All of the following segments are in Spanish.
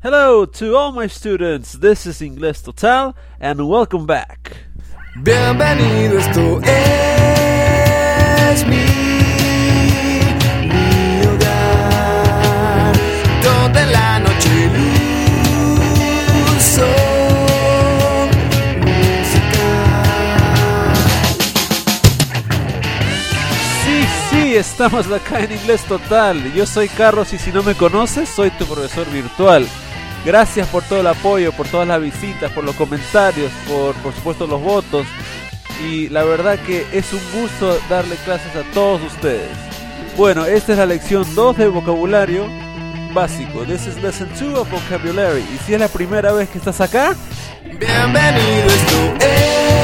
Hello to all my students. This is Inglés Total and welcome back. Bienvenido, esto es mi, mi hogar, donde la noche luz son. Sí, sí, estamos acá en Inglés Total. Yo soy Carlos y si no me conoces, soy tu profesor virtual. Gracias por todo el apoyo, por todas las visitas, por los comentarios, por por supuesto los votos. Y la verdad que es un gusto darle clases a todos ustedes. Bueno, esta es la lección 2 de vocabulario básico. This is lesson 2 of vocabulary. Y si es la primera vez que estás acá, Bienvenido, esto es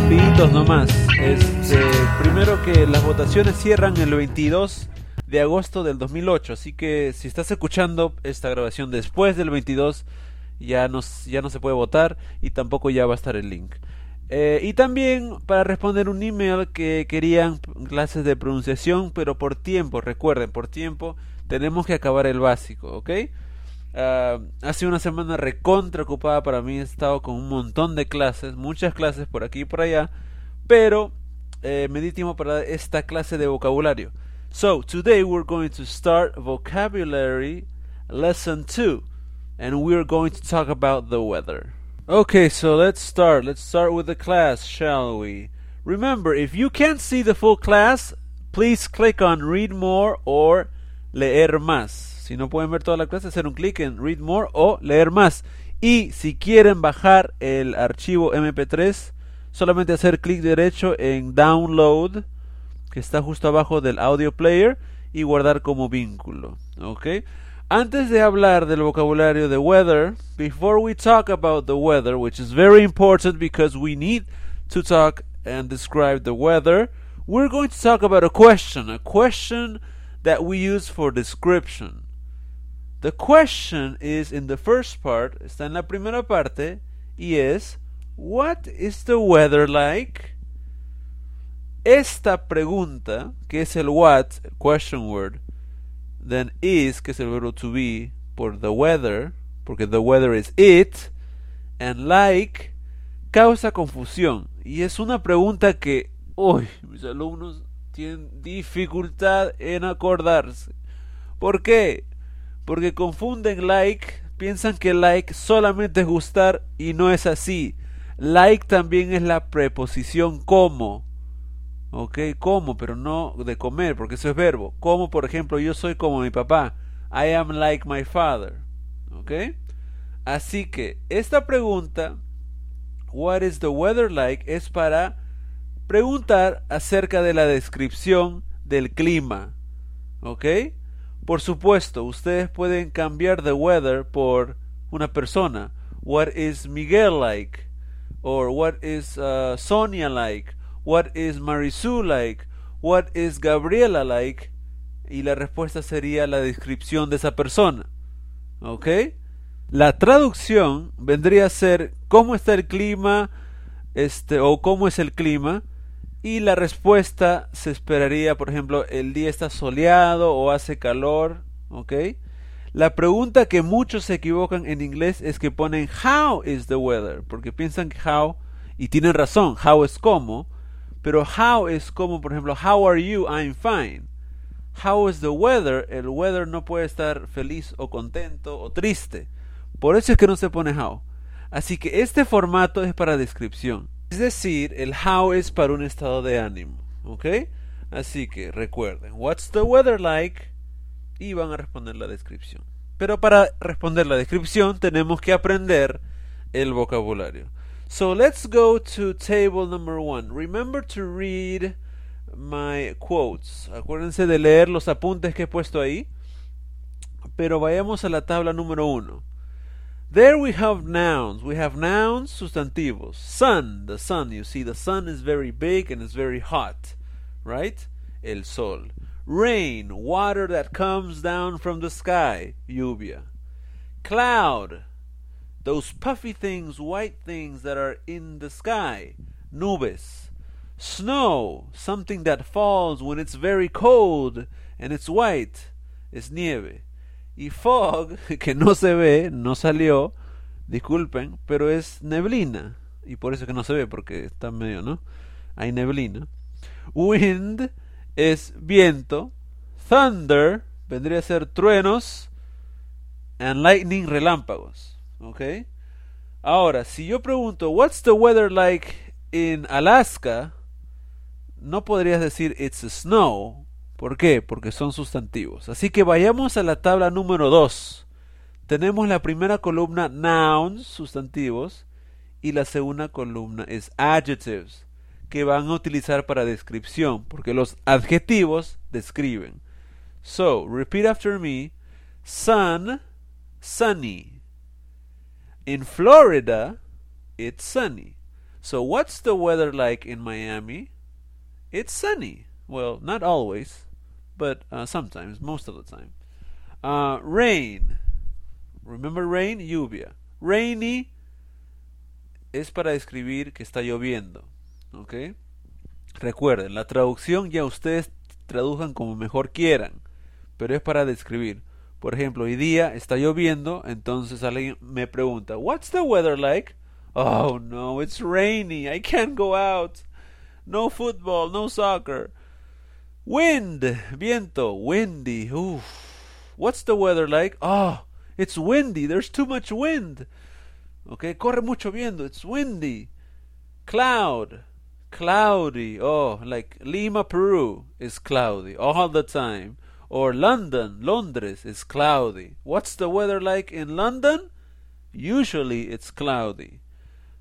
rapiditos nomás. Este, primero que las votaciones cierran el 22 de agosto del 2008, así que si estás escuchando esta grabación después del 22 ya ya no se puede votar y tampoco ya va a estar el link. Eh, y también para responder un email que querían clases de pronunciación, pero por tiempo, recuerden, por tiempo tenemos que acabar el básico, ¿ok? Ah, hace una semana recontra ocupada para mí. He estado con un montón de clases, muchas clases por aquí y por allá. Pero eh, me di tiempo para esta clase de vocabulario. So, today we're going to start vocabulary lesson 2. And we're going to talk about the weather. Okay, so let's start. Let's start with the class, shall we? Remember, if you can't see the full class, please click on read more or leer más. Si no pueden ver toda la clase, hacer un clic en read more o leer más. Y si quieren bajar el archivo MP3, solamente hacer clic derecho en download, que está justo abajo del audio player, y guardar como vínculo. ¿Ok? Antes de hablar del vocabulario de weather, before we talk about the weather, which is very important because we need to talk and describe the weather, we're going to talk about a question, a question that we use for description. The question is in the first part, está en la primera parte, y es, What is the weather like? Esta pregunta, que es el what, question word, then is, que es el verbo to be, por the weather, porque the weather is it, and like, causa confusión. Y es una pregunta que, uy, mis alumnos tienen dificultad en acordarse. ¿Por qué? Porque confunden like, piensan que like solamente es gustar y no es así. Like también es la preposición como. ¿Ok? Como, pero no de comer, porque eso es verbo. Como, por ejemplo, yo soy como mi papá. I am like my father. ¿Ok? Así que esta pregunta, What is the weather like? es para preguntar acerca de la descripción del clima. ¿Ok? Por supuesto, ustedes pueden cambiar the weather por una persona. What is Miguel like? Or what is uh, Sonia like? What is Marisol like? What is Gabriela like? Y la respuesta sería la descripción de esa persona. ¿Ok? La traducción vendría a ser cómo está el clima, este, o cómo es el clima, y la respuesta se esperaría, por ejemplo, el día está soleado o hace calor, ¿ok? La pregunta que muchos se equivocan en inglés es que ponen how is the weather, porque piensan que how, y tienen razón, how es como, pero how es como, por ejemplo, how are you, I'm fine. How is the weather, el weather no puede estar feliz o contento o triste. Por eso es que no se pone how. Así que este formato es para descripción. Es decir, el how es para un estado de ánimo. ¿Ok? Así que recuerden, what's the weather like? Y van a responder la descripción. Pero para responder la descripción tenemos que aprender el vocabulario. So let's go to table number one. Remember to read my quotes. Acuérdense de leer los apuntes que he puesto ahí. Pero vayamos a la tabla número uno. There we have nouns. We have nouns, sustantivos. Sun, the sun. You see, the sun is very big and it's very hot. right? El sol. Rain, water that comes down from the sky, lluvia. Cloud, those puffy things, white things that are in the sky, nubes. Snow, something that falls when it's very cold and it's white, es nieve. Y fog, que no se ve, no salió, disculpen, pero es neblina. Y por eso que no se ve, porque está medio, ¿no? Hay neblina. Wind es viento. Thunder vendría a ser truenos. And lightning, relámpagos. ¿Ok? Ahora, si yo pregunto, What's the weather like in Alaska? No podrías decir It's snow. ¿Por qué? Porque son sustantivos. Así que vayamos a la tabla número 2. Tenemos la primera columna nouns, sustantivos, y la segunda columna es adjectives, que van a utilizar para descripción, porque los adjetivos describen. So, repeat after me. Sun, sunny. In Florida, it's sunny. So, what's the weather like in Miami? It's sunny. Well, not always, but uh, sometimes, most of the time. Uh, rain. Remember rain? Lluvia. Rainy es para describir que está lloviendo. ¿Ok? Recuerden, la traducción ya ustedes traduzcan como mejor quieran, pero es para describir. Por ejemplo, hoy día está lloviendo, entonces alguien me pregunta, What's the weather like? Oh no, it's rainy, I can't go out. No football, no soccer. Wind, viento, windy. Oof. What's the weather like? Oh, it's windy, there's too much wind. Okay, corre mucho viento, it's windy. Cloud, cloudy. Oh, like Lima, Peru is cloudy all the time. Or London, Londres is cloudy. What's the weather like in London? Usually it's cloudy.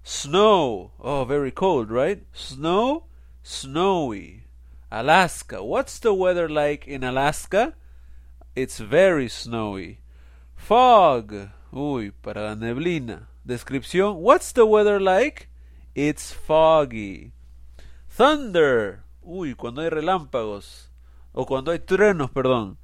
Snow. Oh, very cold, right? Snow, snowy. Alaska. What's the weather like in Alaska? It's very snowy. Fog. Uy, para la neblina. Descripción. What's the weather like? It's foggy. Thunder. Uy, cuando hay relámpagos. O cuando hay truenos, perdón.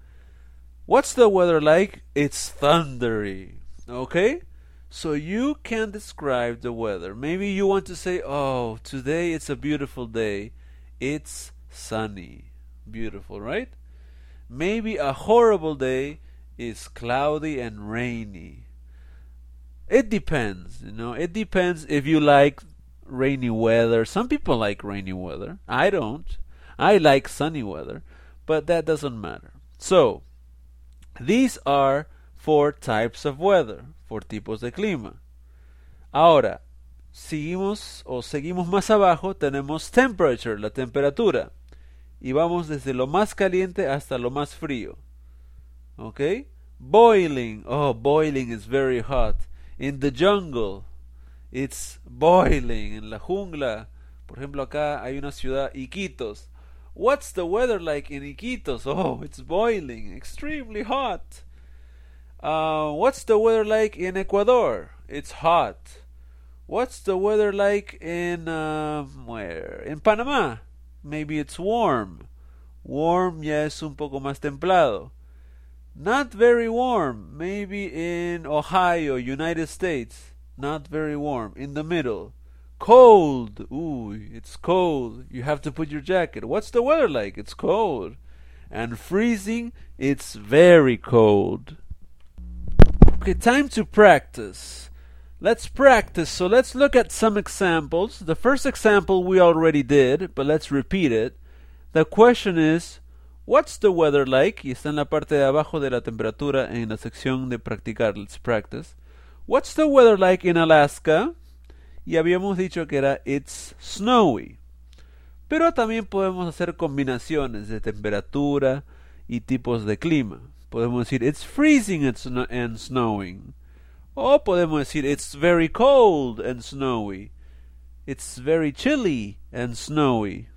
What's the weather like? It's thundery. Okay? So you can describe the weather. Maybe you want to say, oh, today it's a beautiful day. It's sunny. Beautiful, right? Maybe a horrible day is cloudy and rainy. It depends, you know. It depends if you like rainy weather. Some people like rainy weather. I don't. I like sunny weather, but that doesn't matter. So, these are four types of weather, four tipos de clima. Ahora, seguimos o seguimos más abajo, tenemos temperature, la temperatura. Y vamos desde lo más caliente hasta lo más frío. ¿Ok? Boiling. Oh, boiling is very hot. In the jungle, it's boiling. En la jungla, por ejemplo, acá hay una ciudad, Iquitos. What's the weather like in Iquitos? Oh, it's boiling, extremely hot. Uh, what's the weather like in Ecuador? It's hot. What's the weather like in uh, where? In Panama? Maybe it's warm. Warm ya es un poco más templado. Not very warm. Maybe in Ohio, United States. Not very warm. In the middle. Cold. Ooh, it's cold. You have to put your jacket. What's the weather like? It's cold. And freezing, it's very cold. Okay, time to practice. Let's practice. So let's look at some examples. The first example we already did, but let's repeat it. The question is, What's the weather like? Y está en la parte de abajo de la temperatura en la sección de practicar. Let's practice. What's the weather like in Alaska? Y habíamos dicho que era It's snowy. Pero también podemos hacer combinaciones de temperatura y tipos de clima. Podemos decir It's freezing and, snowing. O podemos decir It's very cold and snowy. It's very chilly and snowy.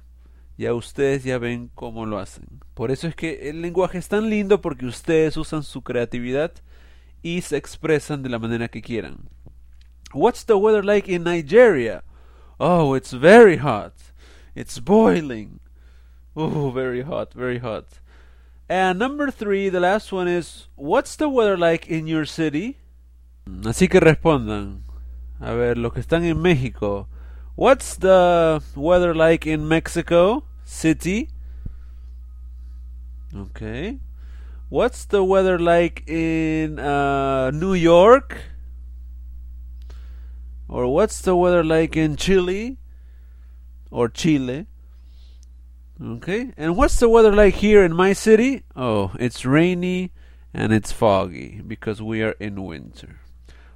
Ya ustedes ya ven cómo lo hacen. Por eso es que el lenguaje es tan lindo porque ustedes usan su creatividad y se expresan de la manera que quieran. What's the weather like in Nigeria? Oh, it's very hot. It's boiling. Oh, very hot, very hot. And number three, the last one is, what's the weather like in your city? Así que respondan. A ver, los que están en México. What's the weather like in Mexico City? Okay. What's the weather like in uh, New York? Or what's the weather like in Chile? Or Chile? Okay. And what's the weather like here in my city? Oh, it's rainy and it's foggy because we are in winter.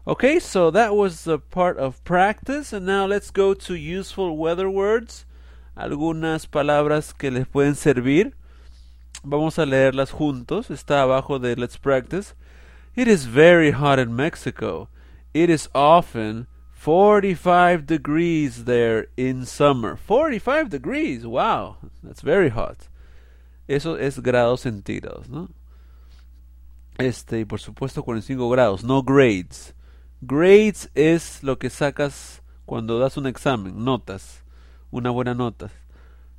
Okay, so that was the part of practice, and now let's go to useful weather words. Algunas palabras que les pueden servir. Vamos a leerlas juntos. Está abajo de Let's Practice. It is very hot in Mexico. It is often 45 degrees there in summer. 45 degrees. Wow, that's very hot. Eso es grados centígrados, ¿no? Este, y por supuesto 45 grados, no grades. Grades es lo que sacas cuando das un examen, notas, una buena nota.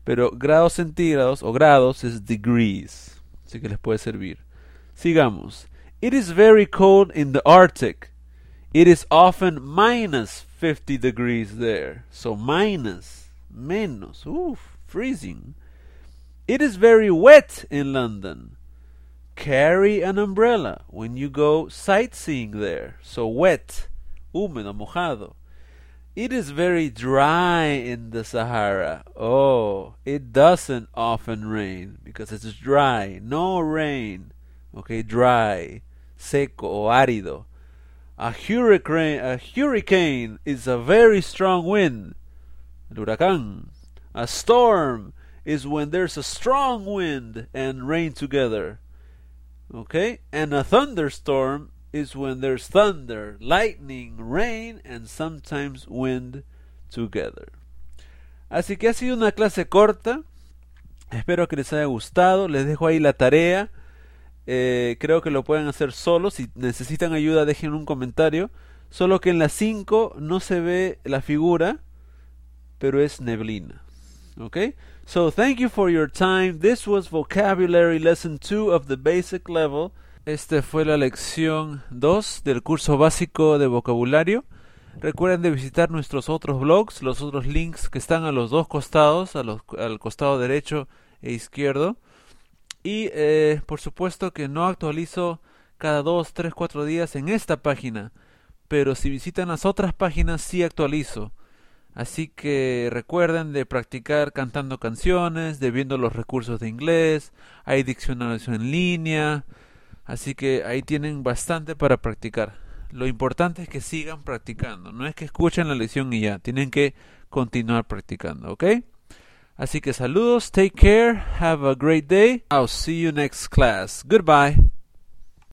Pero grados centígrados o grados es degrees, así que les puede servir. Sigamos. It is very cold in the Arctic. It is often minus 50 degrees there. So minus, menos, oof, freezing. It is very wet in London. Carry an umbrella when you go sightseeing there. So wet, húmedo, mojado. It is very dry in the Sahara. Oh, it doesn't often rain because it's dry. No rain. Okay, dry, seco o árido. A hurricane, a hurricane is a very strong wind. El huracán. A storm is when there's a strong wind and rain together. Okay? And a thunderstorm is when there's thunder, lightning, rain, and sometimes wind together. Así que ha sido una clase corta. Espero que les haya gustado. Les dejo ahí la tarea. Eh, creo que lo pueden hacer solos. Si necesitan ayuda, dejen un comentario. Solo que en la 5 no se ve la figura, pero es neblina. Okay? So thank you for your time. This was vocabulary lesson 2 of the basic level. Esta fue la lección 2 del curso básico de vocabulario. Recuerden de visitar nuestros otros blogs, los otros links que están a los dos costados, a los- al costado derecho e izquierdo. Y eh, por supuesto que no actualizo cada 2, 3, 4 días en esta página. Pero si visitan las otras páginas sí actualizo. Así que recuerden de practicar cantando canciones, de viendo los recursos de inglés, hay diccionarios en línea, así que ahí tienen bastante para practicar. Lo importante es que sigan practicando, no es que escuchen la lección y ya, tienen que continuar practicando, ¿ok? Así que saludos, take care, have a great day, I'll see you next class, goodbye.